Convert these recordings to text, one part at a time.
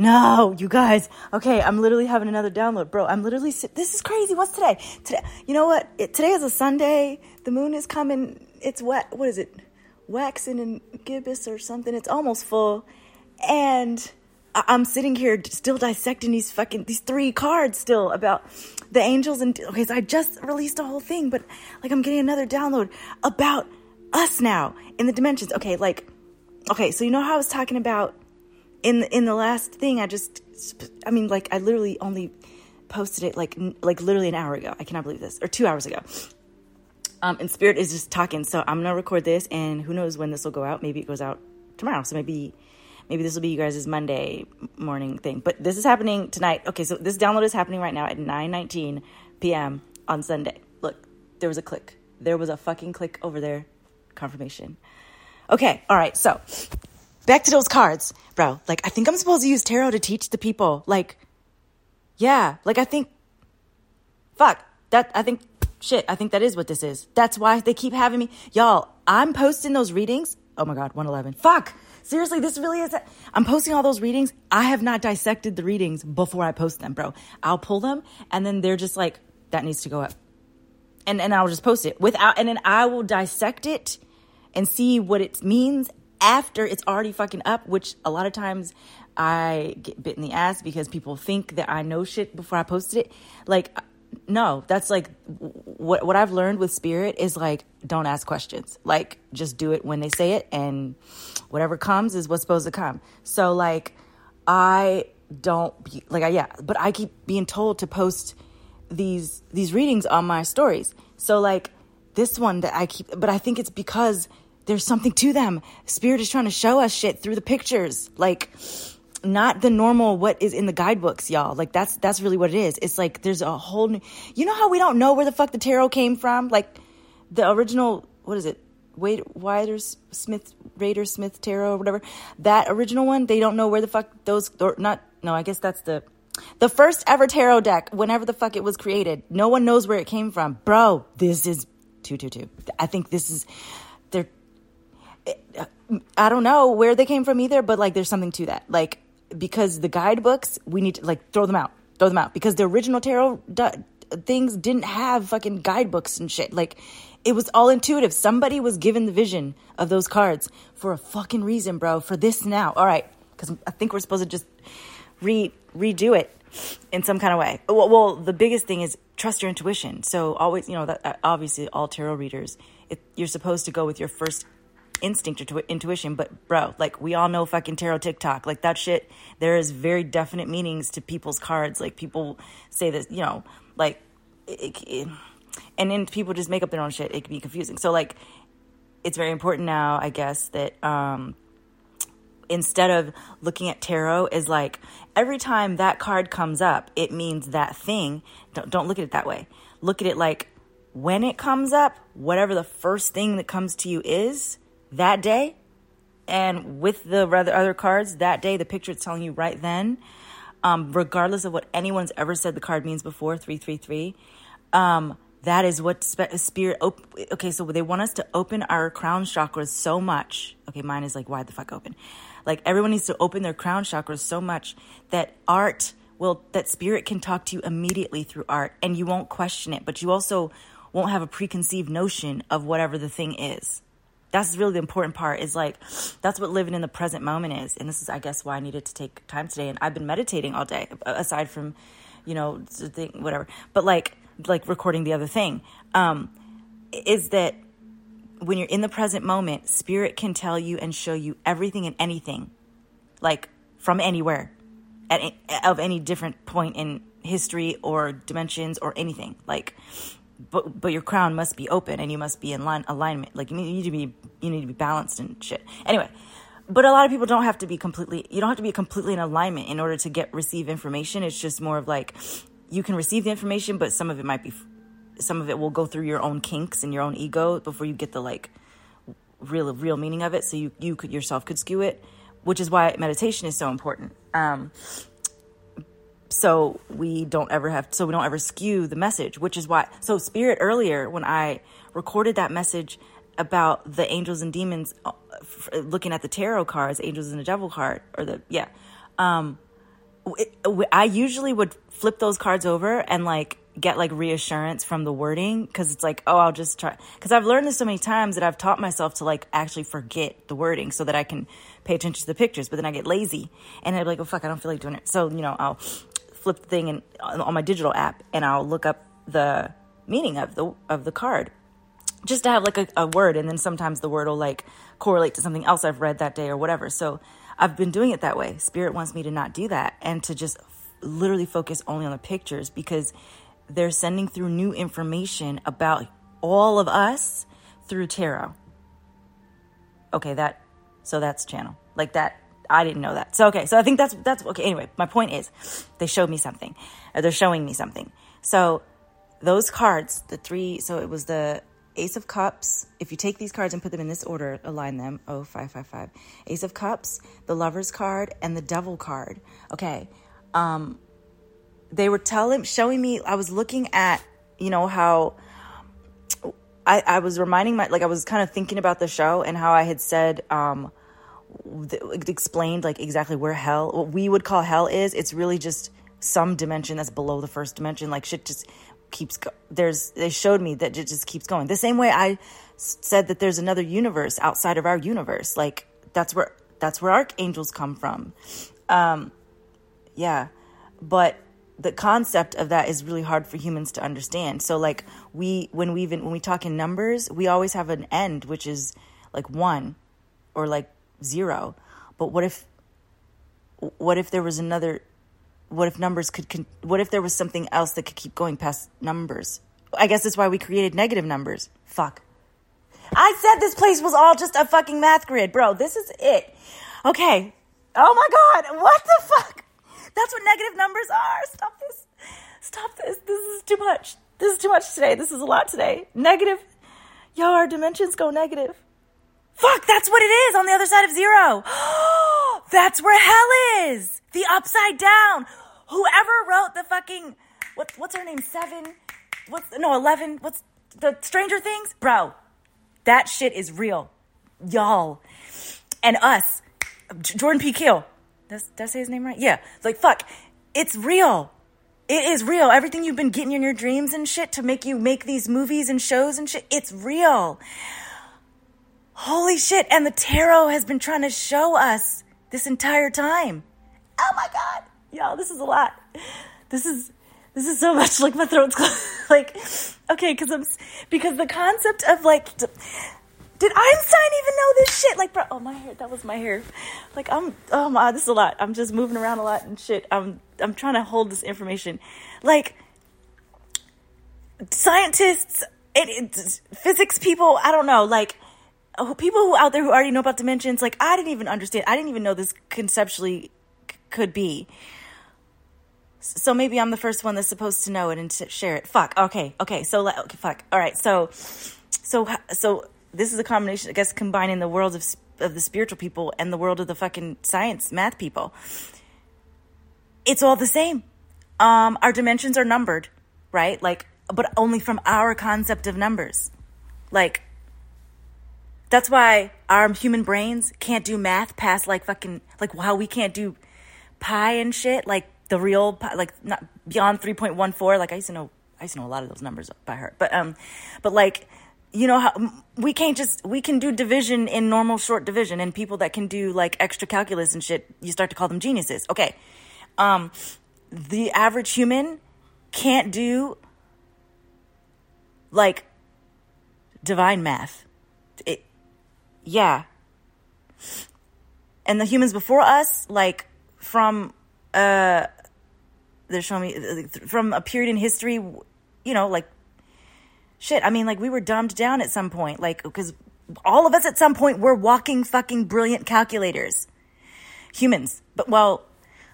No, you guys. Okay, I'm literally having another download, bro. I'm literally. This is crazy. What's today? Today, you know what? It, today is a Sunday. The moon is coming. It's wet. What is it? Waxing and gibbous or something. It's almost full, and I'm sitting here still dissecting these fucking these three cards still about the angels and okay. So I just released a whole thing, but like I'm getting another download about us now in the dimensions. Okay, like okay. So you know how I was talking about in in the last thing, I just, I mean, like I literally only posted it like like literally an hour ago. I cannot believe this, or two hours ago. Um, and Spirit is just talking, so I'm gonna record this, and who knows when this will go out? Maybe it goes out tomorrow, so maybe maybe this will be you guys' Monday morning thing. But this is happening tonight. Okay, so this download is happening right now at 9:19 p.m. on Sunday. Look, there was a click. There was a fucking click over there. Confirmation. Okay, all right. So back to those cards, bro. Like, I think I'm supposed to use tarot to teach the people. Like, yeah, like I think, fuck that. I think shit. I think that is what this is. That's why they keep having me, y'all. I'm posting those readings. Oh my god, 111. Fuck. Seriously, this really is. I'm posting all those readings. I have not dissected the readings before I post them, bro. I'll pull them and then they're just like, that needs to go up. And, and I'll just post it without, and then I will dissect it and see what it means after it's already fucking up, which a lot of times I get bit in the ass because people think that I know shit before I posted it. Like, no, that's like what what I've learned with spirit is like don't ask questions. Like just do it when they say it and whatever comes is what's supposed to come. So like I don't be, like I, yeah, but I keep being told to post these these readings on my stories. So like this one that I keep but I think it's because there's something to them. Spirit is trying to show us shit through the pictures. Like not the normal what is in the guidebooks, y'all. Like that's that's really what it is. It's like there's a whole new You know how we don't know where the fuck the tarot came from? Like the original what is it? Wade Wider Smith Raider Smith Tarot or whatever. That original one, they don't know where the fuck those or not no, I guess that's the the first ever tarot deck, whenever the fuck it was created. No one knows where it came from. Bro, this is 222. I think this is I don't know where they came from either, but like there's something to that. Like because the guidebooks, we need to like throw them out, throw them out because the original tarot things didn't have fucking guidebooks and shit. Like it was all intuitive. Somebody was given the vision of those cards for a fucking reason, bro. For this now, all right? Because I think we're supposed to just re redo it in some kind of way. Well, well, the biggest thing is trust your intuition. So always, you know, that obviously all tarot readers, it, you're supposed to go with your first instinct or tu- intuition, but bro, like we all know fucking tarot TikTok, like that shit. There is very definite meanings to people's cards. Like people say this, you know, like, it, it, and then people just make up their own shit. It can be confusing. So like, it's very important now, I guess, that um, instead of looking at tarot as like every time that card comes up, it means that thing. Don't don't look at it that way. Look at it like when it comes up, whatever the first thing that comes to you is, that day and with the other cards that day, the picture is telling you right then, um, regardless of what anyone's ever said the card means before, 333, um, that is what spe- spirit. Op- okay, so they want us to open our crown chakras so much. Okay, mine is like why the fuck open. Like everyone needs to open their crown chakras so much that art will, that spirit can talk to you immediately through art and you won't question it, but you also won't have a preconceived notion of whatever the thing is that's really the important part is like that's what living in the present moment is. And this is i guess why i needed to take time today. And i've been meditating all day aside from you know whatever. But like like recording the other thing um is that when you're in the present moment spirit can tell you and show you everything and anything like from anywhere at of any different point in history or dimensions or anything. Like but but your crown must be open and you must be in line alignment. Like you need to be you need to be balanced and shit. Anyway, but a lot of people don't have to be completely. You don't have to be completely in alignment in order to get receive information. It's just more of like you can receive the information, but some of it might be some of it will go through your own kinks and your own ego before you get the like real real meaning of it. So you you could yourself could skew it, which is why meditation is so important. Um, so we don't ever have so we don't ever skew the message which is why so spirit earlier when i recorded that message about the angels and demons uh, looking at the tarot cards angels and the devil card or the yeah um I usually would flip those cards over and like get like reassurance from the wording because it's like, oh, I'll just try. Because I've learned this so many times that I've taught myself to like actually forget the wording so that I can pay attention to the pictures. But then I get lazy and I'm like, oh, fuck, I don't feel like doing it. So, you know, I'll flip the thing and on my digital app and I'll look up the meaning of the of the card just to have like a, a word and then sometimes the word will like correlate to something else I've read that day or whatever. So I've been doing it that way. Spirit wants me to not do that and to just literally focus only on the pictures because they're sending through new information about all of us through tarot. Okay, that so that's channel. Like that I didn't know that. So okay, so I think that's that's okay. Anyway, my point is they showed me something. they're showing me something. So those cards, the three, so it was the Ace of Cups. If you take these cards and put them in this order, align them. Oh, five, five, five. Ace of Cups, the Lover's card, and the Devil card. Okay. Um, they were telling, showing me. I was looking at, you know, how I, I was reminding my, like, I was kind of thinking about the show and how I had said, um, explained like exactly where hell, what we would call hell is. It's really just some dimension that's below the first dimension. Like shit just keeps go- there's they showed me that it just keeps going the same way i said that there's another universe outside of our universe like that's where that's where archangels come from um yeah but the concept of that is really hard for humans to understand so like we when we even when we talk in numbers we always have an end which is like one or like zero. But what if what if there was another what if numbers could con- what if there was something else that could keep going past numbers? I guess that's why we created negative numbers. Fuck. I said this place was all just a fucking math grid bro. This is it. Okay. Oh my god. What the fuck? That's what negative numbers are. Stop this. Stop this. This is too much. This is too much today. This is a lot today. Negative. Yo our dimensions go negative fuck that's what it is on the other side of zero that's where hell is the upside down. Whoever wrote the fucking what, what's her name? Seven? What's no eleven? What's the Stranger Things? Bro, that shit is real, y'all, and us. Jordan P. Keel. Does did I say his name right? Yeah. It's like fuck, it's real. It is real. Everything you've been getting in your dreams and shit to make you make these movies and shows and shit, it's real. Holy shit. And the tarot has been trying to show us this entire time. Oh my god, y'all, this is a lot. This is this is so much like my throat's like okay because i'm because the concept of like did einstein even know this shit? Like bro oh my hair that was my hair. Like i'm oh my this is a lot. I'm just moving around a lot and shit. I'm i'm trying to hold this information. Like scientists it, it, physics people i don't know like people who out there who already know about dimensions like i didn't even understand i didn't even know this conceptually could be. So maybe I'm the first one that's supposed to know it and to share it. Fuck. Okay. Okay. So okay, fuck. All right. So so so this is a combination, I guess, combining the world of of the spiritual people and the world of the fucking science math people. It's all the same. Um, our dimensions are numbered, right? Like, but only from our concept of numbers. Like, that's why our human brains can't do math past like fucking like how we can't do pi and shit, like the real pi, like not beyond 3.14. Like I used to know, I used to know a lot of those numbers by heart, but, um, but like, you know how we can't just we can do division in normal short division and people that can do like extra calculus and shit you start to call them geniuses okay um the average human can't do like divine math it yeah. And the humans before us like from uh they're showing me from a period in history you know like shit i mean like we were dumbed down at some point like because all of us at some point were walking fucking brilliant calculators. Humans but well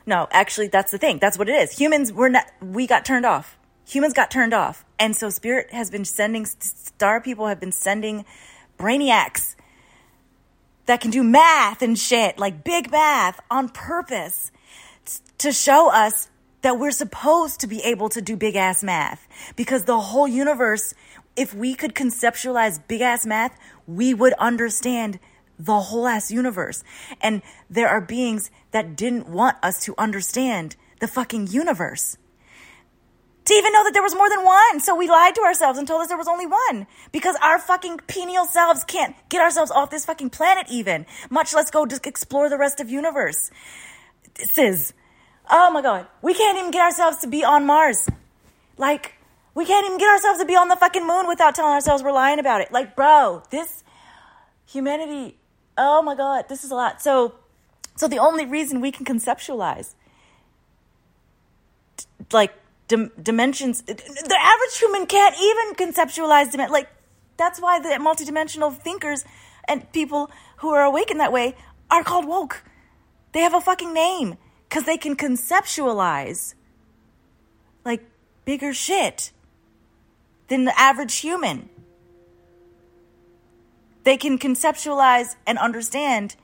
no actually that's the thing that's what it is. Humans were not we got turned off. Humans got turned off. And so spirit has been sending star people have been sending brainiacs that can do math and shit, like big math on purpose to show us that we're supposed to be able to do big ass math because the whole universe, if we could conceptualize big ass math, we would understand the whole ass universe. And there are beings that didn't want us to understand the fucking universe to even know that there was more than one. So we lied to ourselves and told us there was only one because our fucking penial selves can't get ourselves off this fucking planet even, much less go just explore the rest of universe. This is, oh my God, we can't even get ourselves to be on Mars. Like, we can't even get ourselves to be on the fucking moon without telling ourselves we're lying about it. Like, bro, this humanity, oh my God, this is a lot. So, so the only reason we can conceptualize, like, dim- dimensions. The average human can't even conceptualize dimension. Like that's why the multidimensional thinkers and people who are awake in that way are called woke. They have a fucking name because they can conceptualize like bigger shit than the average human. They can conceptualize and understand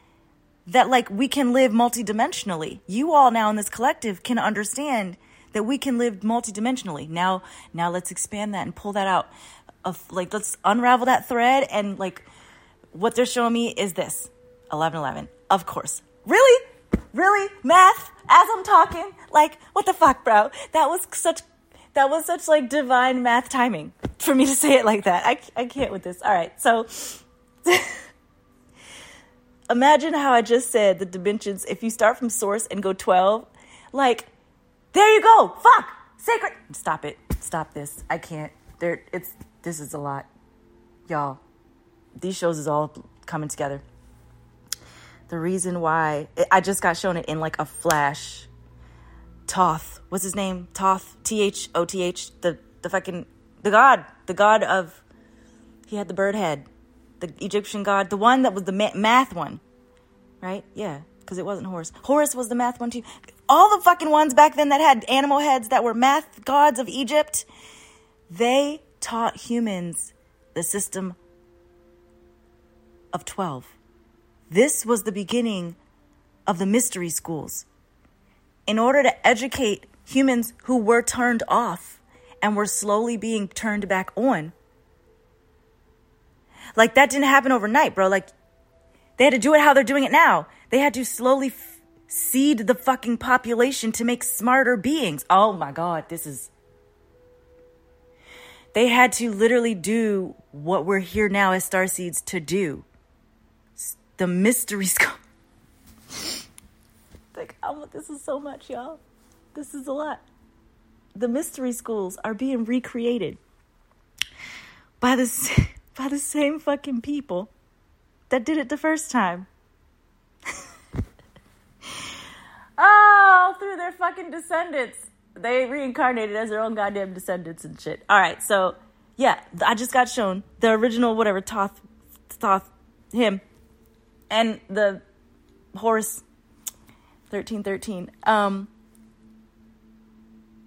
that like we can live multidimensionally. You all now in this collective can understand that we can live multidimensionally. Now, now let's expand that and pull that out of like, let's unravel that thread. And like, what they're showing me is this 1111. Of course. Really? Really? Math? As I'm talking? Like, what the fuck, bro? That was such, that was such like divine math timing for me to say it like that. I, I can't with this. All right. So, imagine how I just said the dimensions, if you start from source and go 12, like there you go. Fuck. Sacred. Stop it. Stop this. I can't. There. It's. This is a lot, y'all. These shows is all coming together. The reason why I just got shown it in like a flash. Thoth. What's his name? Thoth. T H O T H. The the fucking the god. The god of. He had the bird head. The Egyptian god. The one that was the math one. Right? Yeah because it wasn't Horus. Horus was the math one too. All the fucking ones back then that had animal heads that were math gods of Egypt, they taught humans the system of 12. This was the beginning of the mystery schools. In order to educate humans who were turned off and were slowly being turned back on. Like that didn't happen overnight, bro. Like they had to do it how they're doing it now. They had to slowly seed the fucking population to make smarter beings. Oh my God, this is. They had to literally do what we're here now as star seeds to do. The mysteries. like, oh, this is so much, y'all. This is a lot. The mystery schools are being recreated by the by the same fucking people that did it the first time. Oh, through their fucking descendants. They reincarnated as their own goddamn descendants and shit. All right, so yeah, I just got shown the original whatever Thoth, Thoth, him, and the Horus, thirteen thirteen. Um,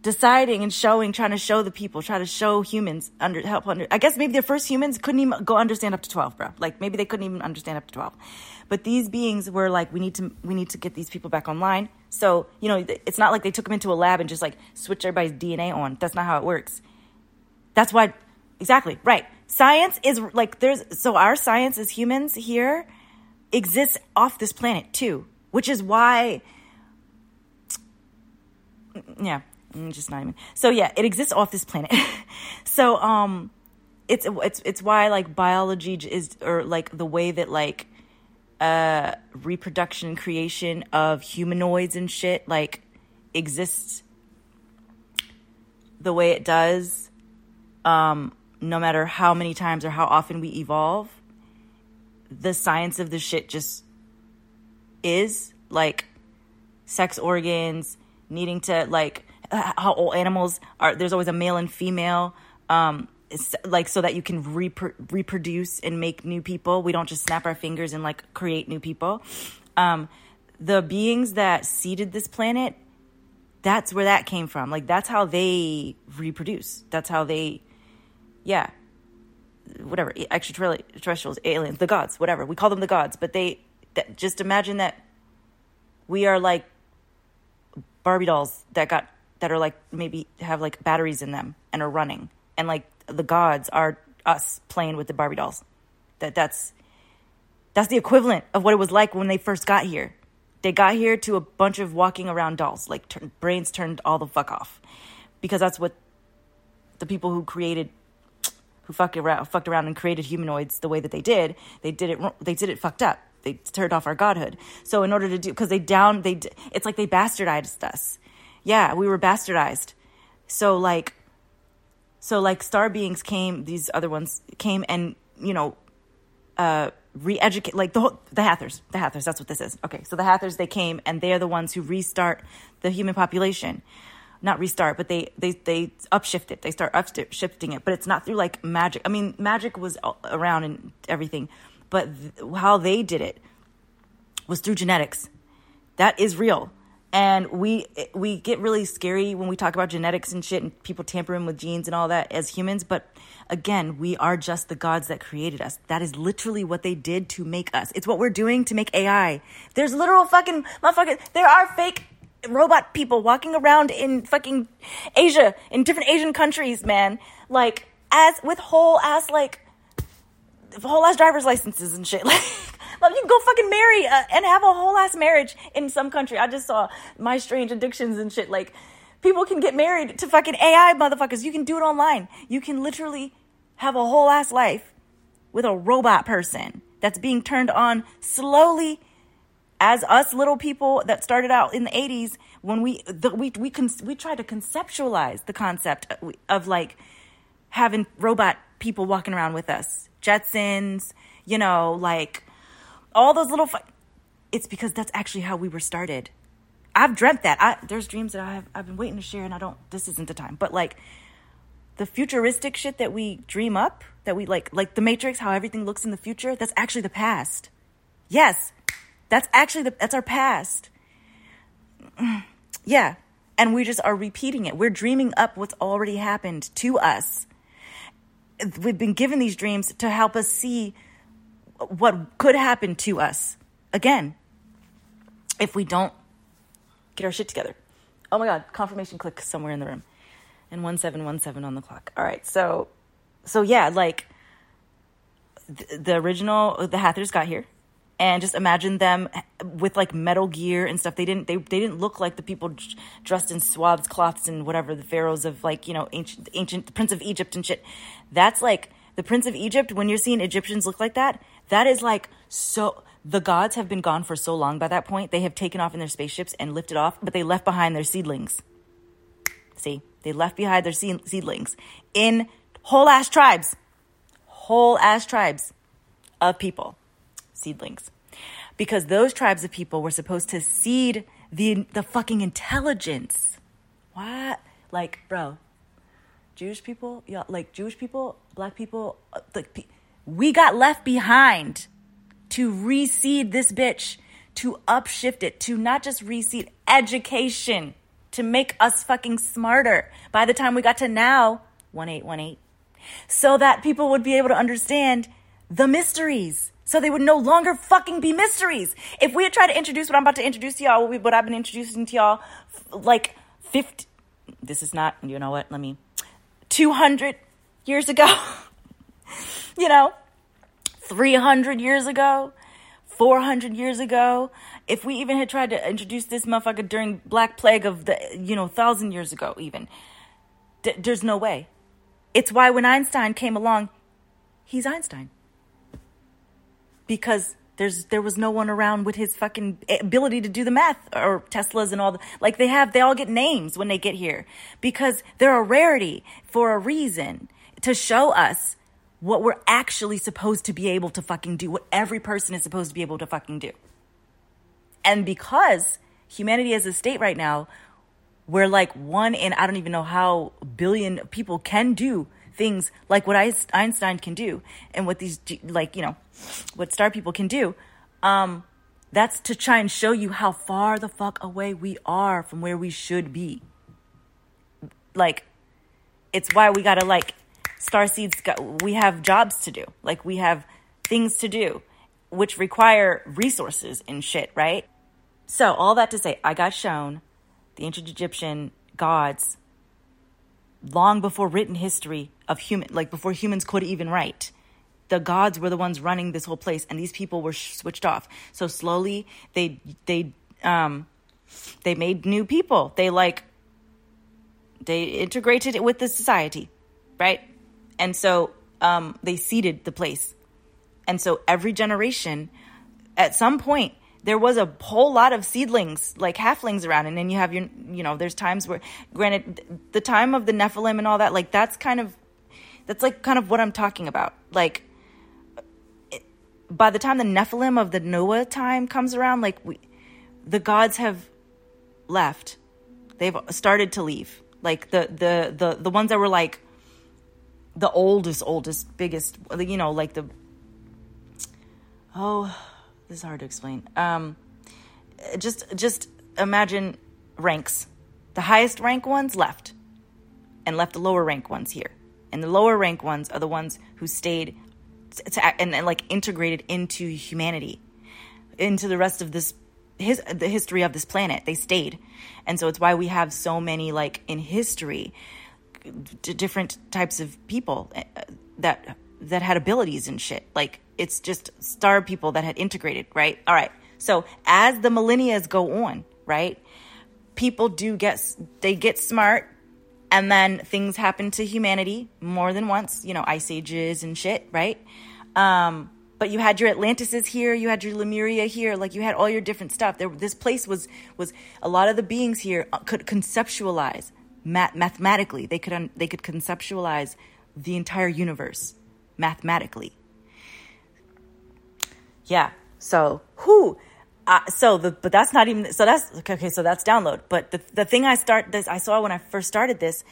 deciding and showing, trying to show the people, try to show humans under help under. I guess maybe the first humans couldn't even go understand up to twelve, bro. Like maybe they couldn't even understand up to twelve, but these beings were like, we need to we need to get these people back online. So you know, it's not like they took them into a lab and just like switch everybody's DNA on. That's not how it works. That's why, exactly right. Science is like there's so our science as humans here exists off this planet too, which is why yeah just not even. So yeah, it exists off this planet. so um, it's it's it's why like biology is or like the way that like uh reproduction creation of humanoids and shit like exists the way it does um no matter how many times or how often we evolve the science of the shit just is like sex organs needing to like how all animals are. There's always a male and female. Um, like so that you can repro- reproduce and make new people. We don't just snap our fingers and like create new people. Um, the beings that seeded this planet, that's where that came from. Like that's how they reproduce. That's how they, yeah, whatever extraterrestrials, aliens, the gods, whatever we call them, the gods. But they that, just imagine that we are like Barbie dolls that got that are like maybe have like batteries in them and are running and like the gods are us playing with the barbie dolls that that's that's the equivalent of what it was like when they first got here They got here to a bunch of walking around dolls, like brains turned all the fuck off, because that's what the people who created, who fucked around, fucked around and created humanoids the way that they did. They did it. They did it fucked up. They turned off our godhood. So in order to do, because they down, they it's like they bastardized us. Yeah, we were bastardized. So like, so like star beings came. These other ones came and you know, uh re-educate like the whole, the Hathors. The Hathors, that's what this is. Okay, so the Hathors they came and they're the ones who restart the human population. Not restart, but they they they upshift it. They start upshifting it, but it's not through like magic. I mean, magic was around and everything, but th- how they did it was through genetics. That is real. And we we get really scary when we talk about genetics and shit and people tampering with genes and all that as humans, but again, we are just the gods that created us. That is literally what they did to make us. It's what we're doing to make AI. There's literal fucking motherfuckers. There are fake robot people walking around in fucking Asia, in different Asian countries, man. Like, as with whole ass, like, whole ass driver's licenses and shit. Like, you can go fucking marry uh, and have a whole ass marriage in some country. I just saw my strange addictions and shit. Like, people can get married to fucking AI motherfuckers. You can do it online. You can literally have a whole ass life with a robot person that's being turned on slowly as us little people that started out in the 80s when we the, we we con- we tried to conceptualize the concept of like having robot people walking around with us jetsons you know like all those little fu- it's because that's actually how we were started. I've dreamt that. I, there's dreams that i have i've been waiting to share and i don't this isn't the time but like the futuristic shit that we dream up that we like like the matrix how everything looks in the future that's actually the past. Yes that's actually the that's our past. Yeah and we just are repeating it. We're dreaming up what's already happened to us. We've been given these dreams to help us see what could happen to us again if we don't get our shit together oh my god confirmation click somewhere in the room and 1717 on the clock. All right. So so yeah, like the, the original the Hathors got here and just imagine them with like metal gear and stuff. They didn't they they didn't look like the people dressed in swabs, cloths, and whatever the pharaohs of like you know ancient ancient the Prince of Egypt and shit. That's like the Prince of Egypt. When you're seeing Egyptians look like that, that is like so. The gods have been gone for so long by that point. They have taken off in their spaceships and lifted off, but they left behind their seedlings. See, they left behind their seedlings in whole ass tribes, whole ass tribes of people, seedlings. Because those tribes of people were supposed to seed the, the fucking intelligence. What? Like, bro, Jewish people, yeah, like Jewish people, black people, uh, like, we got left behind to reseed this bitch, to upshift it, to not just reseed education to make us fucking smarter by the time we got to now, 1818, so that people would be able to understand the mysteries. So they would no longer fucking be mysteries. If we had tried to introduce what I'm about to introduce to y'all, what I've been introducing to y'all, like 50, this is not, you know what, let me, 200 years ago, you know, 300 years ago, 400 years ago, if we even had tried to introduce this motherfucker during Black Plague of the, you know, thousand years ago, even, d- there's no way. It's why when Einstein came along, he's Einstein. Because there's there was no one around with his fucking ability to do the math or Teslas and all the like they have they all get names when they get here because they're a rarity for a reason to show us what we're actually supposed to be able to fucking do, what every person is supposed to be able to fucking do. And because humanity is a state right now, where like one in I don't even know how billion people can do things like what Einstein can do and what these like you know what star people can do um that's to try and show you how far the fuck away we are from where we should be like it's why we got to like star seeds got, we have jobs to do like we have things to do which require resources and shit right so, all that to say, I got shown the ancient Egyptian gods long before written history of human, like before humans could even write. The gods were the ones running this whole place, and these people were switched off. So slowly, they they um, they made new people. They like they integrated it with the society, right? And so um, they seeded the place. And so every generation, at some point, there was a whole lot of seedlings, like halflings around, and then you have your, you know, there's times where, granted, the time of the Nephilim and all that, like that's kind of, that's like kind of what I'm talking about. Like, it, by the time the Nephilim of the Noah time comes around, like we, the gods have left. They've started to leave. Like the the the the ones that were like the oldest, oldest, biggest, you know, like the oh, this is hard to explain. Um, just just imagine ranks. The highest rank ones left, and left the lower rank ones here. And the lower rank ones are the ones who stayed to, to and, and like integrated into humanity, into the rest of this his the history of this planet. They stayed, and so it's why we have so many like in history, different types of people uh, that that had abilities and shit. Like it's just star people that had integrated, right? All right. So as the millennia go on, right? People do get they get smart and then things happen to humanity more than once, you know, ice ages and shit, right? Um, but you had your Atlantises here, you had your Lemuria here, like you had all your different stuff. There, this place was was a lot of the beings here uh, could conceptualize math- mathematically. They could un- they could conceptualize the entire universe mathematically. Yeah. So who? Uh, so the but that's not even so that's okay. So that's download. But the the thing I start this I saw when I first started this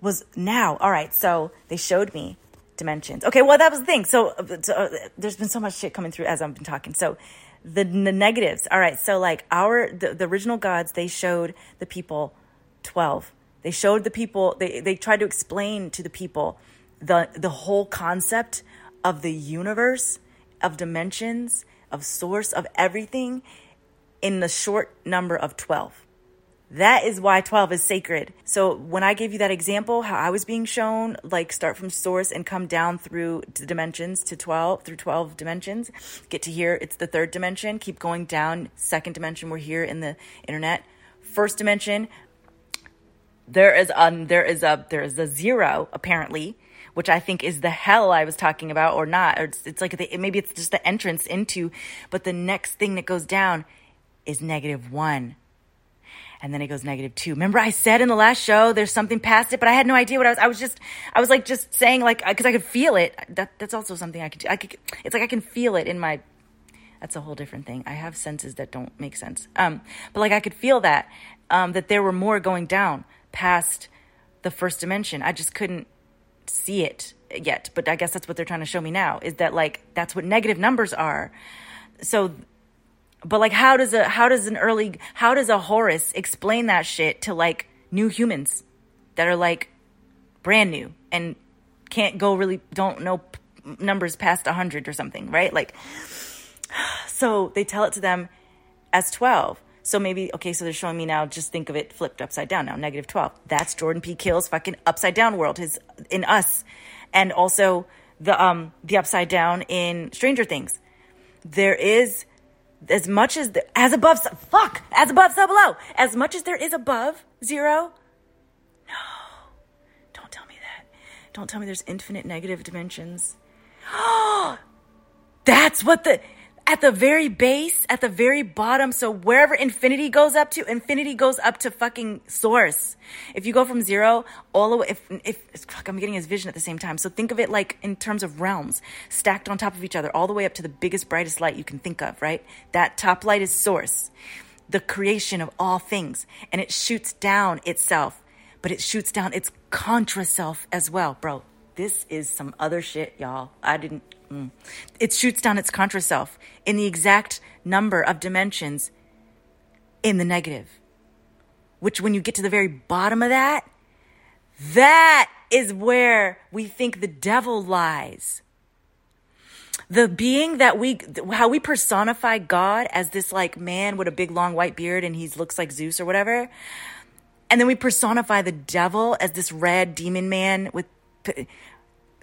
was now. All right. So they showed me dimensions. Okay, well that was the thing. So, so uh, there's been so much shit coming through as I've been talking. So the, the negatives. All right, so like our the, the original gods, they showed the people twelve. They showed the people. They they tried to explain to the people the the whole concept of the universe, of dimensions, of source, of everything in the short number of twelve. That is why 12 is sacred. So when I gave you that example, how I was being shown, like start from source and come down through the dimensions to 12, through 12 dimensions, get to here, it's the third dimension, keep going down, second dimension, we're here in the internet. First dimension, there is a, there is a, there is a zero apparently, which I think is the hell I was talking about or not. Or it's, it's like, the, maybe it's just the entrance into, but the next thing that goes down is negative one and then it goes negative two. Remember I said in the last show there's something past it, but I had no idea what I was. I was just, I was like just saying like because I could feel it. That that's also something I could do. I could. It's like I can feel it in my. That's a whole different thing. I have senses that don't make sense. Um, but like I could feel that um, that there were more going down past the first dimension. I just couldn't see it yet. But I guess that's what they're trying to show me now is that like that's what negative numbers are. So but like, how does a how does an early how does a Horus explain that shit to like new humans that are like brand new and can't go really don't know p- numbers past 100 or something right like so they tell it to them as 12 so maybe okay so they're showing me now just think of it flipped upside down now negative 12 that's jordan p kill's fucking upside down world his in us. And also the um the upside down in stranger things. There is as much as the, as above fuck as above so below. As much as there is above zero no. Don't tell me that. Don't tell me there's infinite negative dimensions. That's what the at the very base, at the very bottom. So wherever infinity goes up to, infinity goes up to fucking source. If you go from zero all the way, if, if, fuck, I'm getting his vision at the same time. So think of it like in terms of realms stacked on top of each other, all the way up to the biggest, brightest light you can think of, right? That top light is source, the creation of all things. And it shoots down itself, but it shoots down its contra self as well, bro. This is some other shit, y'all. I didn't, Mm. It shoots down its contra self in the exact number of dimensions in the negative. Which, when you get to the very bottom of that, that is where we think the devil lies. The being that we, how we personify God as this like man with a big long white beard and he looks like Zeus or whatever. And then we personify the devil as this red demon man with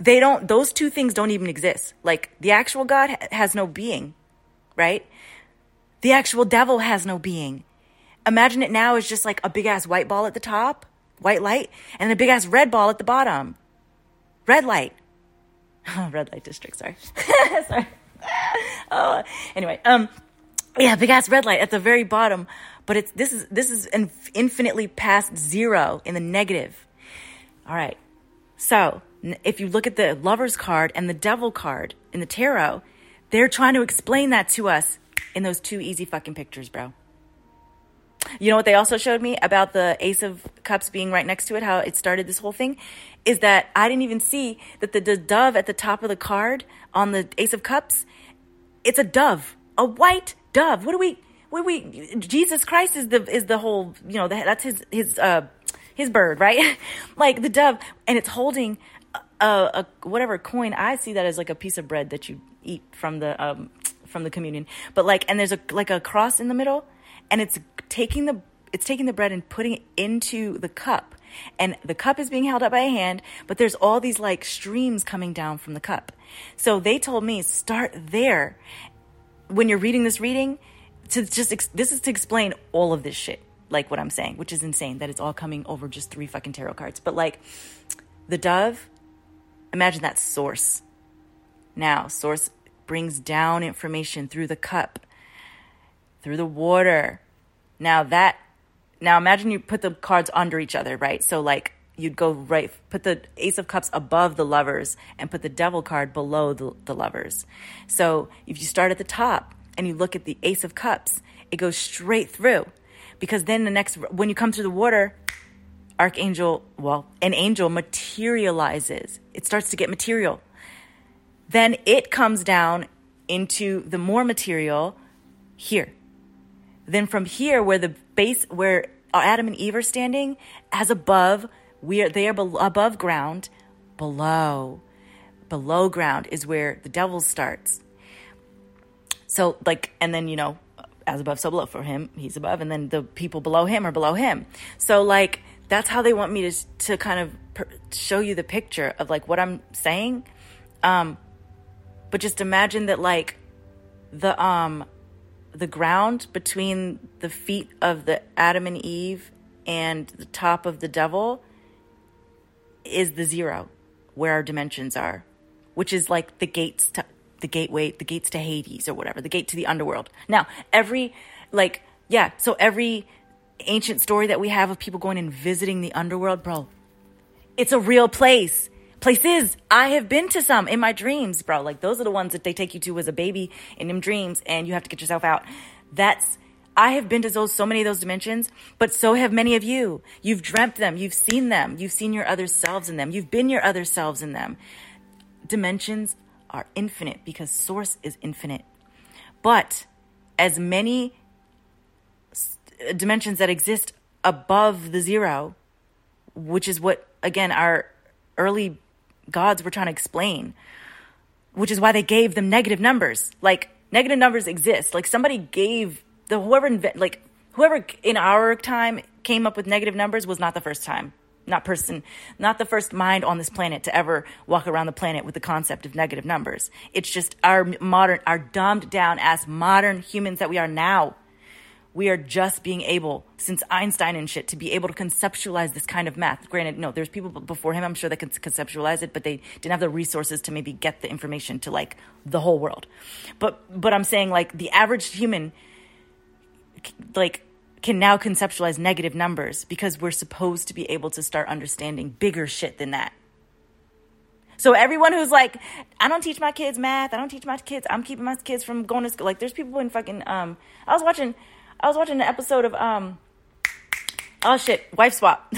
they don't those two things don't even exist like the actual god has no being right The actual devil has no being. Imagine it now as just like a big ass white ball at the top, white light, and a big ass red ball at the bottom. Red light. oh, red light district, sorry. sorry. oh, anyway, um, yeah, big ass red light at the very bottom, but it's this is this is infinitely past zero in the negative. All right. So, if you look at the lover's card and the devil card in the tarot, they're trying to explain that to us in those two easy fucking pictures, bro. You know what they also showed me about the Ace of Cups being right next to it, how it started this whole thing? Is that I didn't even see that the, the dove at the top of the card on the Ace of Cups, it's a dove, a white dove. What do we, what do we, Jesus Christ is the, is the whole, you know, the, that's his, his, uh, his bird, right? like the dove, and it's holding a, a, whatever coin. I see that as like a piece of bread that you eat from the, um, from the communion. But like, and there's a, like a cross in the middle and it's taking the it's taking the bread and putting it into the cup and the cup is being held up by a hand but there's all these like streams coming down from the cup so they told me start there when you're reading this reading to just ex- this is to explain all of this shit like what i'm saying which is insane that it's all coming over just three fucking tarot cards but like the dove imagine that source now source brings down information through the cup through the water. Now that, now imagine you put the cards under each other, right? So like you'd go right, put the Ace of Cups above the lovers and put the Devil card below the, the lovers. So if you start at the top and you look at the Ace of Cups, it goes straight through. Because then the next, when you come through the water, Archangel, well, an angel materializes. It starts to get material. Then it comes down into the more material here. Then from here, where the base, where Adam and Eve are standing, as above, we are they are be- above ground. Below, below ground is where the devil starts. So like, and then you know, as above, so below. For him, he's above, and then the people below him are below him. So like, that's how they want me to to kind of per- show you the picture of like what I'm saying. Um, but just imagine that like the um the ground between the feet of the Adam and Eve and the top of the devil is the zero where our dimensions are, which is like the gates to the gateway, the gates to Hades or whatever, the gate to the underworld. Now, every like yeah, so every ancient story that we have of people going and visiting the underworld, bro, it's a real place places. I have been to some in my dreams, bro. Like those are the ones that they take you to as a baby in them dreams and you have to get yourself out. That's I have been to those so many of those dimensions, but so have many of you. You've dreamt them, you've seen them, you've seen your other selves in them, you've been your other selves in them. Dimensions are infinite because source is infinite. But as many dimensions that exist above the zero, which is what again our early gods were trying to explain, which is why they gave them negative numbers. Like negative numbers exist. Like somebody gave the whoever invent like whoever in our time came up with negative numbers was not the first time not person not the first mind on this planet to ever walk around the planet with the concept of negative numbers it's just our modern our dumbed down ass modern humans that we are now we are just being able, since Einstein and shit, to be able to conceptualize this kind of math. Granted, no, there's people before him, I'm sure that can conceptualize it, but they didn't have the resources to maybe get the information to like the whole world. But, but I'm saying like the average human, like, can now conceptualize negative numbers because we're supposed to be able to start understanding bigger shit than that. So everyone who's like, I don't teach my kids math. I don't teach my kids. I'm keeping my kids from going to school. Like, there's people in fucking. Um, I was watching I was watching an episode of um oh shit, wife swap.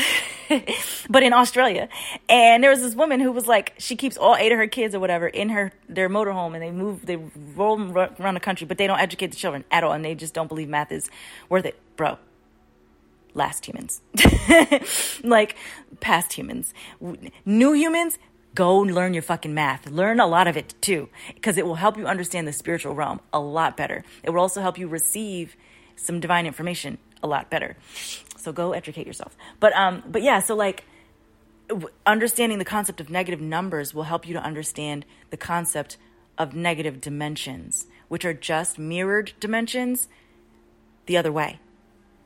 but in Australia. And there was this woman who was like, she keeps all eight of her kids or whatever in her their motorhome, and they move, they roll them around the country, but they don't educate the children at all, and they just don't believe math is worth it, bro. Last humans, like past humans, new humans. Go learn your fucking math. Learn a lot of it too, because it will help you understand the spiritual realm a lot better. It will also help you receive some divine information a lot better. So go educate yourself. But um but yeah, so like understanding the concept of negative numbers will help you to understand the concept of negative dimensions, which are just mirrored dimensions the other way.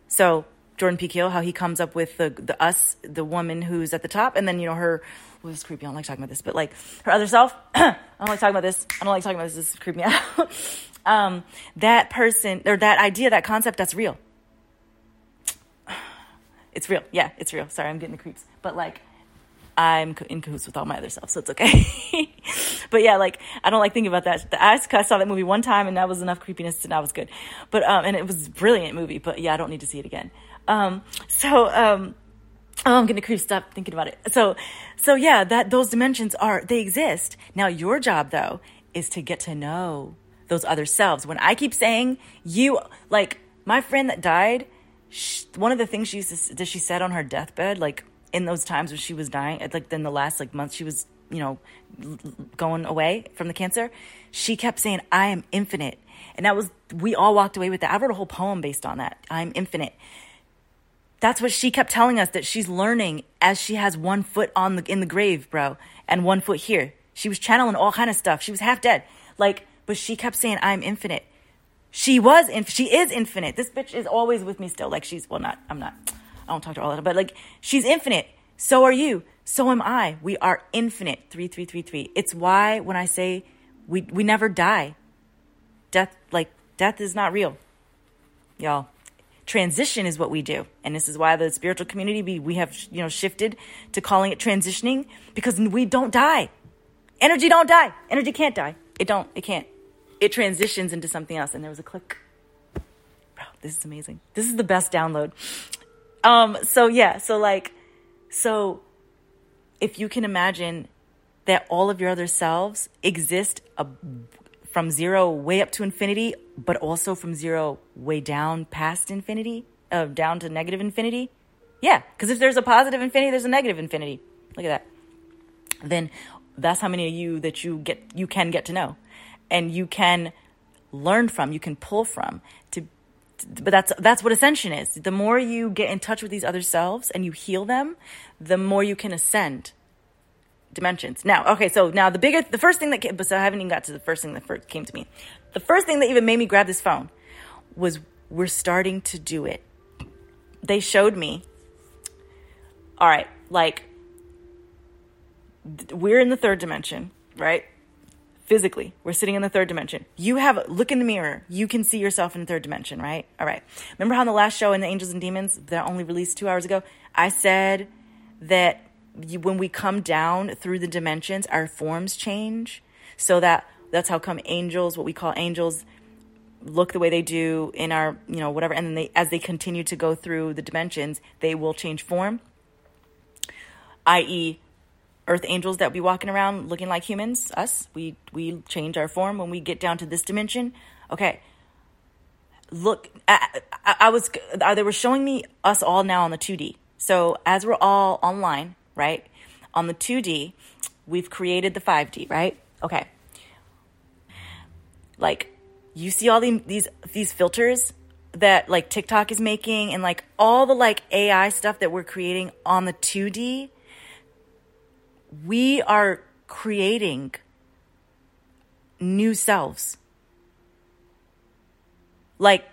So Jordan Peele, how he comes up with the the us, the woman who's at the top, and then you know her. Well, this is creepy. I don't like talking about this, but like her other self. I don't like talking about this. I don't like talking about this. This is creeping me out. Um, that person or that idea, that concept, that's real. It's real. Yeah, it's real. Sorry, I'm getting the creeps. But like, I'm in cahoots with all my other self, so it's okay. but yeah, like I don't like thinking about that. I, saw that movie one time, and that was enough creepiness, and that was good. But um, and it was a brilliant movie. But yeah, I don't need to see it again. Um, so um, oh, I'm gonna creep. Stop thinking about it. So, so yeah, that those dimensions are they exist. Now your job though is to get to know those other selves. When I keep saying you, like my friend that died she, one of the things she used to, she said on her deathbed, like in those times when she was dying, like in the last like month she was, you know, going away from the cancer, she kept saying, "I am infinite," and that was we all walked away with that. I wrote a whole poem based on that. I'm infinite. That's what she kept telling us that she's learning as she has one foot on the in the grave, bro, and one foot here. She was channeling all kind of stuff. She was half dead, like, but she kept saying, "I'm infinite." She was, in, she is infinite. This bitch is always with me still. Like she's, well, not, I'm not, I don't talk to her all time, but like she's infinite. So are you. So am I. We are infinite. Three, three, three, three. It's why when I say we, we never die, death, like death is not real. Y'all, transition is what we do. And this is why the spiritual community, we, we have, you know, shifted to calling it transitioning because we don't die. Energy don't die. Energy can't die. It don't, it can't it transitions into something else. And there was a click. Bro, this is amazing. This is the best download. Um, so yeah, so like, so if you can imagine that all of your other selves exist a, from zero way up to infinity, but also from zero way down past infinity, uh, down to negative infinity. Yeah, because if there's a positive infinity, there's a negative infinity. Look at that. Then that's how many of you that you get you can get to know and you can learn from, you can pull from to but that's that's what ascension is. The more you get in touch with these other selves and you heal them, the more you can ascend dimensions. Now, okay, so now the bigger the first thing that came, but so I haven't even got to the first thing that first came to me. The first thing that even made me grab this phone was we're starting to do it. They showed me. All right, like we're in the third dimension, right? Physically. We're sitting in the third dimension. You have, look in the mirror. You can see yourself in the third dimension, right? All right. Remember how in the last show in the Angels and Demons that only released two hours ago, I said that you, when we come down through the dimensions, our forms change. So that that's how come angels, what we call angels, look the way they do in our, you know, whatever. And then they, as they continue to go through the dimensions, they will change form, i.e., earth angels that be walking around looking like humans, us, we we change our form when we get down to this dimension. Okay. Look, I, I, I was uh, they were showing me us all now on the 2D. So as we're all online, right? On the 2D, we've created the 5D, right? Okay. Like you see all the, these these filters that like TikTok is making and like all the like AI stuff that we're creating on the 2D we are creating new selves. Like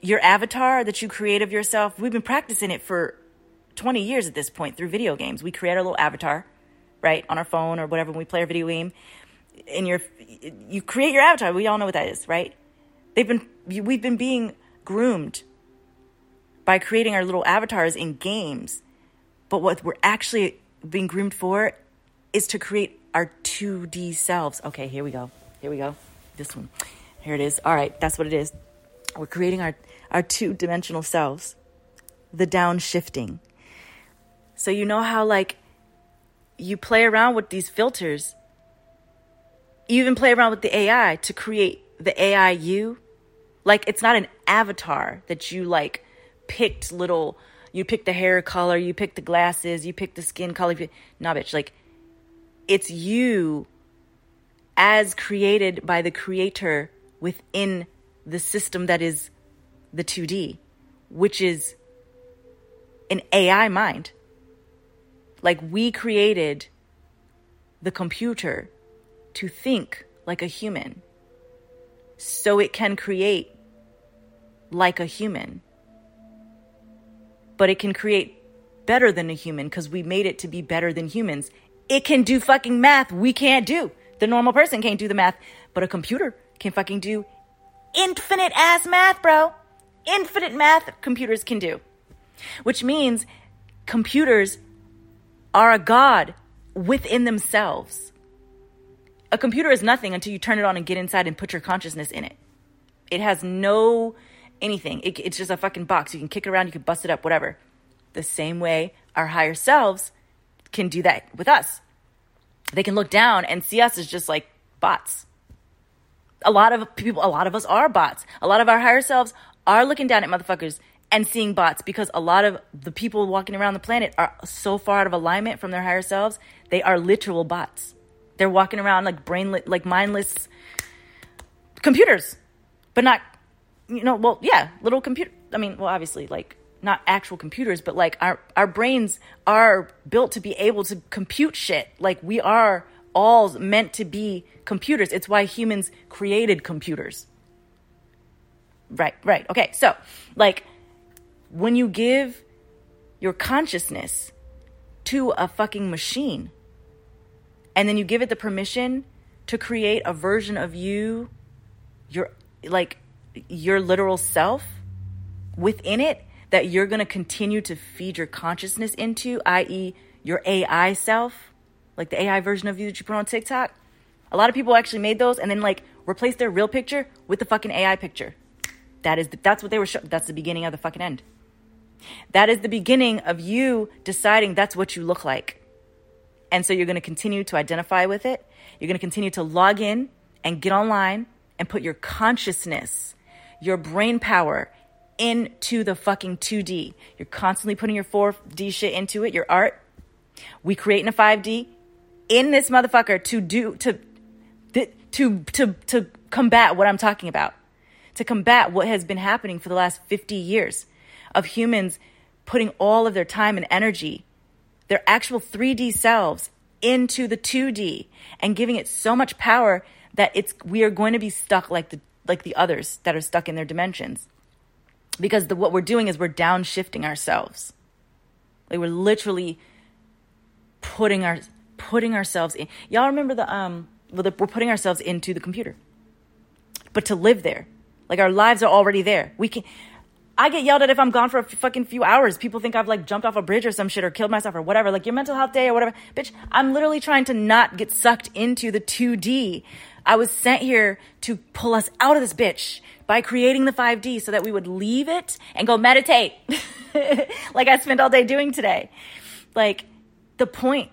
your avatar that you create of yourself, we've been practicing it for 20 years at this point through video games. We create our little avatar, right, on our phone or whatever when we play a video game. And you create your avatar. We all know what that is, right? They've been we've been being groomed by creating our little avatars in games. But what we're actually being groomed for is to create our 2D selves. Okay, here we go. Here we go. This one. Here it is. All right, that's what it is. We're creating our, our two dimensional selves, the downshifting. So, you know how, like, you play around with these filters, you even play around with the AI to create the AI you. Like, it's not an avatar that you, like, picked little you pick the hair color, you pick the glasses, you pick the skin color. Nah, bitch. Like, it's you as created by the creator within the system that is the 2D, which is an AI mind. Like, we created the computer to think like a human so it can create like a human. But it can create better than a human because we made it to be better than humans. It can do fucking math we can't do. The normal person can't do the math, but a computer can fucking do infinite ass math, bro. Infinite math computers can do. Which means computers are a god within themselves. A computer is nothing until you turn it on and get inside and put your consciousness in it. It has no anything. It, it's just a fucking box. You can kick it around, you can bust it up, whatever. The same way our higher selves can do that with us. They can look down and see us as just like bots. A lot of people, a lot of us are bots. A lot of our higher selves are looking down at motherfuckers and seeing bots because a lot of the people walking around the planet are so far out of alignment from their higher selves, they are literal bots. They're walking around like brainless, like mindless computers, but not, you know, well, yeah, little computer. I mean, well, obviously, like not actual computers, but like our, our brains are built to be able to compute shit. Like we are all meant to be computers. It's why humans created computers. Right, right. Okay. So, like, when you give your consciousness to a fucking machine and then you give it the permission to create a version of you you're like your literal self within it that you're going to continue to feed your consciousness into i.e. your AI self like the AI version of you that you put on TikTok a lot of people actually made those and then like replaced their real picture with the fucking AI picture that is the, that's what they were that's the beginning of the fucking end that is the beginning of you deciding that's what you look like. And so you're going to continue to identify with it. You're going to continue to log in and get online and put your consciousness, your brain power into the fucking 2D. You're constantly putting your 4D shit into it, your art. We create in a 5D in this motherfucker to do to to to to combat what I'm talking about. To combat what has been happening for the last 50 years of humans putting all of their time and energy, their actual 3D selves into the 2D and giving it so much power that it's we are going to be stuck like the like the others that are stuck in their dimensions. Because the, what we're doing is we're downshifting ourselves. Like we're literally putting our putting ourselves in. Y'all remember the um well the, we're putting ourselves into the computer. But to live there, like our lives are already there. We can I get yelled at if I'm gone for a fucking few hours. People think I've like jumped off a bridge or some shit or killed myself or whatever. Like your mental health day or whatever. Bitch, I'm literally trying to not get sucked into the 2D. I was sent here to pull us out of this bitch by creating the 5D so that we would leave it and go meditate. like I spent all day doing today. Like the point,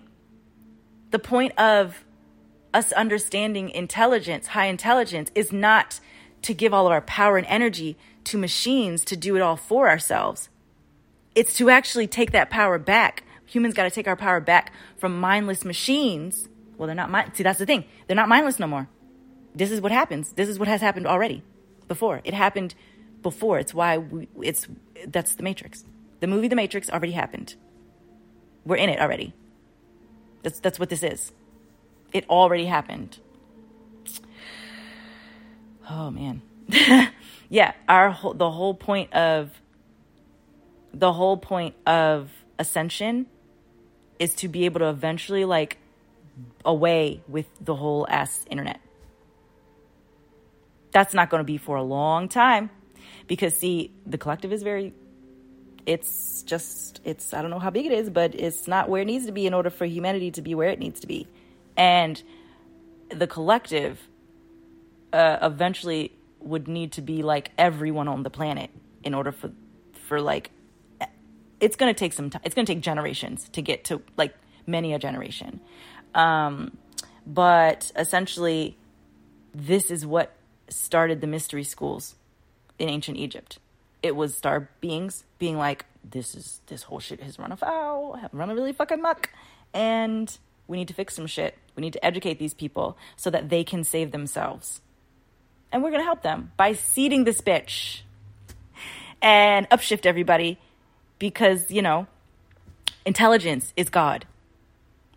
the point of us understanding intelligence, high intelligence is not to give all of our power and energy to machines to do it all for ourselves. It's to actually take that power back. Humans got to take our power back from mindless machines. Well, they're not mind. See, that's the thing. They're not mindless no more. This is what happens. This is what has happened already. Before it happened, before it's why we, it's that's the Matrix. The movie The Matrix already happened. We're in it already. That's that's what this is. It already happened. Oh man. yeah, our whole, the whole point of the whole point of ascension is to be able to eventually like away with the whole ass internet. That's not going to be for a long time because see, the collective is very it's just it's I don't know how big it is, but it's not where it needs to be in order for humanity to be where it needs to be. And the collective uh, eventually would need to be like everyone on the planet in order for for like it's going to take some time it's going to take generations to get to like many a generation um but essentially this is what started the mystery schools in ancient Egypt. It was star beings being like this is this whole shit has run afoul run a really fucking muck and we need to fix some shit. We need to educate these people so that they can save themselves. And we're to help them by seeding this bitch and upshift everybody because, you know, intelligence is God.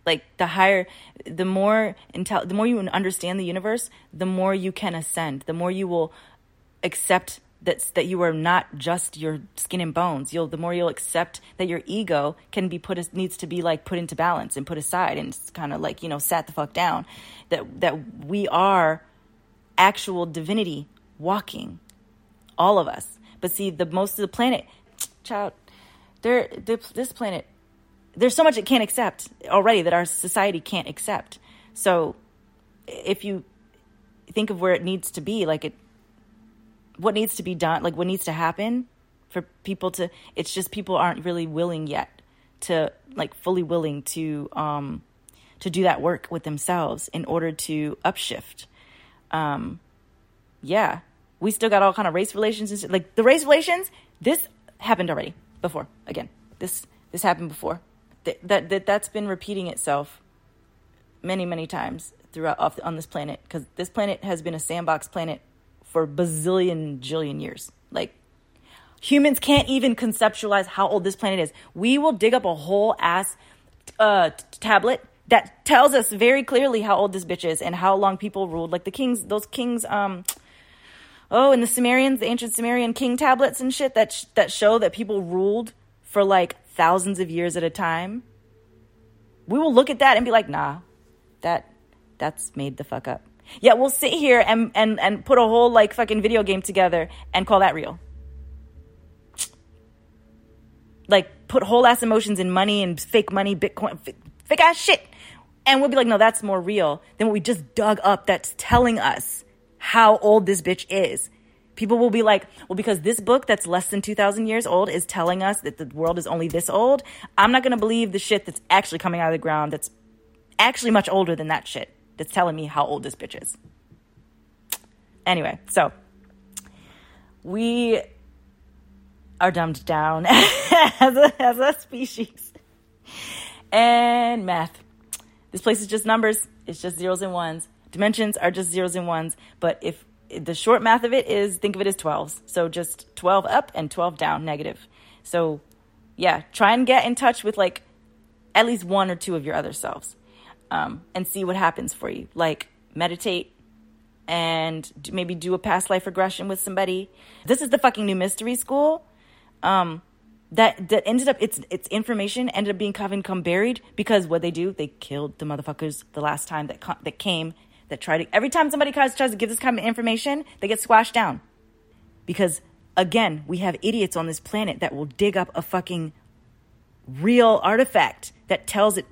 Like the higher, the more intel the more you understand the universe, the more you can ascend, the more you will accept that's that you are not just your skin and bones. You'll the more you'll accept that your ego can be put as needs to be like put into balance and put aside and kind of like you know sat the fuck down. That that we are actual divinity walking, all of us. But see, the most of the planet, child, there this planet, there's so much it can't accept already that our society can't accept. So if you think of where it needs to be, like it what needs to be done, like what needs to happen for people to it's just people aren't really willing yet to like fully willing to um to do that work with themselves in order to upshift. Um yeah, we still got all kind of race relations and like the race relations, this happened already before. Again, this this happened before. That that, that that's been repeating itself many many times throughout off on this planet because this planet has been a sandbox planet for bazillion jillion years. Like humans can't even conceptualize how old this planet is. We will dig up a whole ass uh, tablet that tells us very clearly how old this bitch is and how long people ruled. Like the kings, those kings, um, oh, and the Sumerians, the ancient Sumerian king tablets and shit that sh- that show that people ruled for like thousands of years at a time. We will look at that and be like, nah, that that's made the fuck up. Yeah, we'll sit here and, and, and put a whole like fucking video game together and call that real. Like put whole ass emotions in money and fake money, Bitcoin, fake, fake ass shit. And we'll be like, no, that's more real than what we just dug up that's telling us how old this bitch is. People will be like, well, because this book that's less than 2,000 years old is telling us that the world is only this old, I'm not going to believe the shit that's actually coming out of the ground that's actually much older than that shit that's telling me how old this bitch is. Anyway, so we are dumbed down as a, as a species. And math. This place is just numbers, it's just zeros and ones. Dimensions are just zeros and ones. But if the short math of it is think of it as 12s. So just 12 up and 12 down, negative. So yeah, try and get in touch with like at least one or two of your other selves um, and see what happens for you. Like meditate and maybe do a past life regression with somebody. This is the fucking new mystery school. Um, that that ended up its its information ended up being covered come buried because what they do they killed the motherfuckers the last time that that came that try to every time somebody tries, tries to give this kind of information they get squashed down because again we have idiots on this planet that will dig up a fucking real artifact that tells it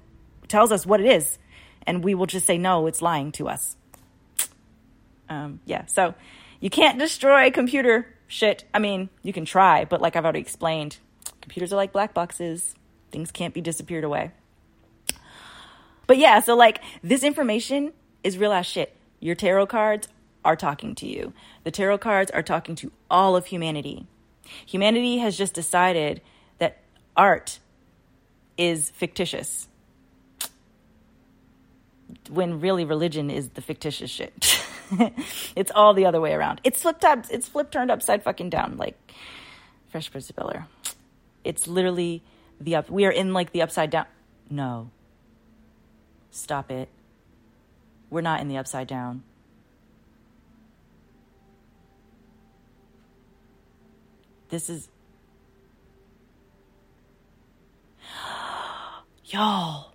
tells us what it is and we will just say, no, it's lying to us. Um, yeah, so you can't destroy computer shit. I mean, you can try, but like I've already explained, computers are like black boxes, things can't be disappeared away. But yeah, so like this information is real ass shit. Your tarot cards are talking to you. The tarot cards are talking to all of humanity. Humanity has just decided that art is fictitious when really religion is the fictitious shit. it's all the other way around. It's flipped up. It's flipped turned upside fucking down, like Fresh Prince of Bel Air. It's literally the up. We are in like the upside down. No. Stop it. We're not in the upside down. This is. Y'all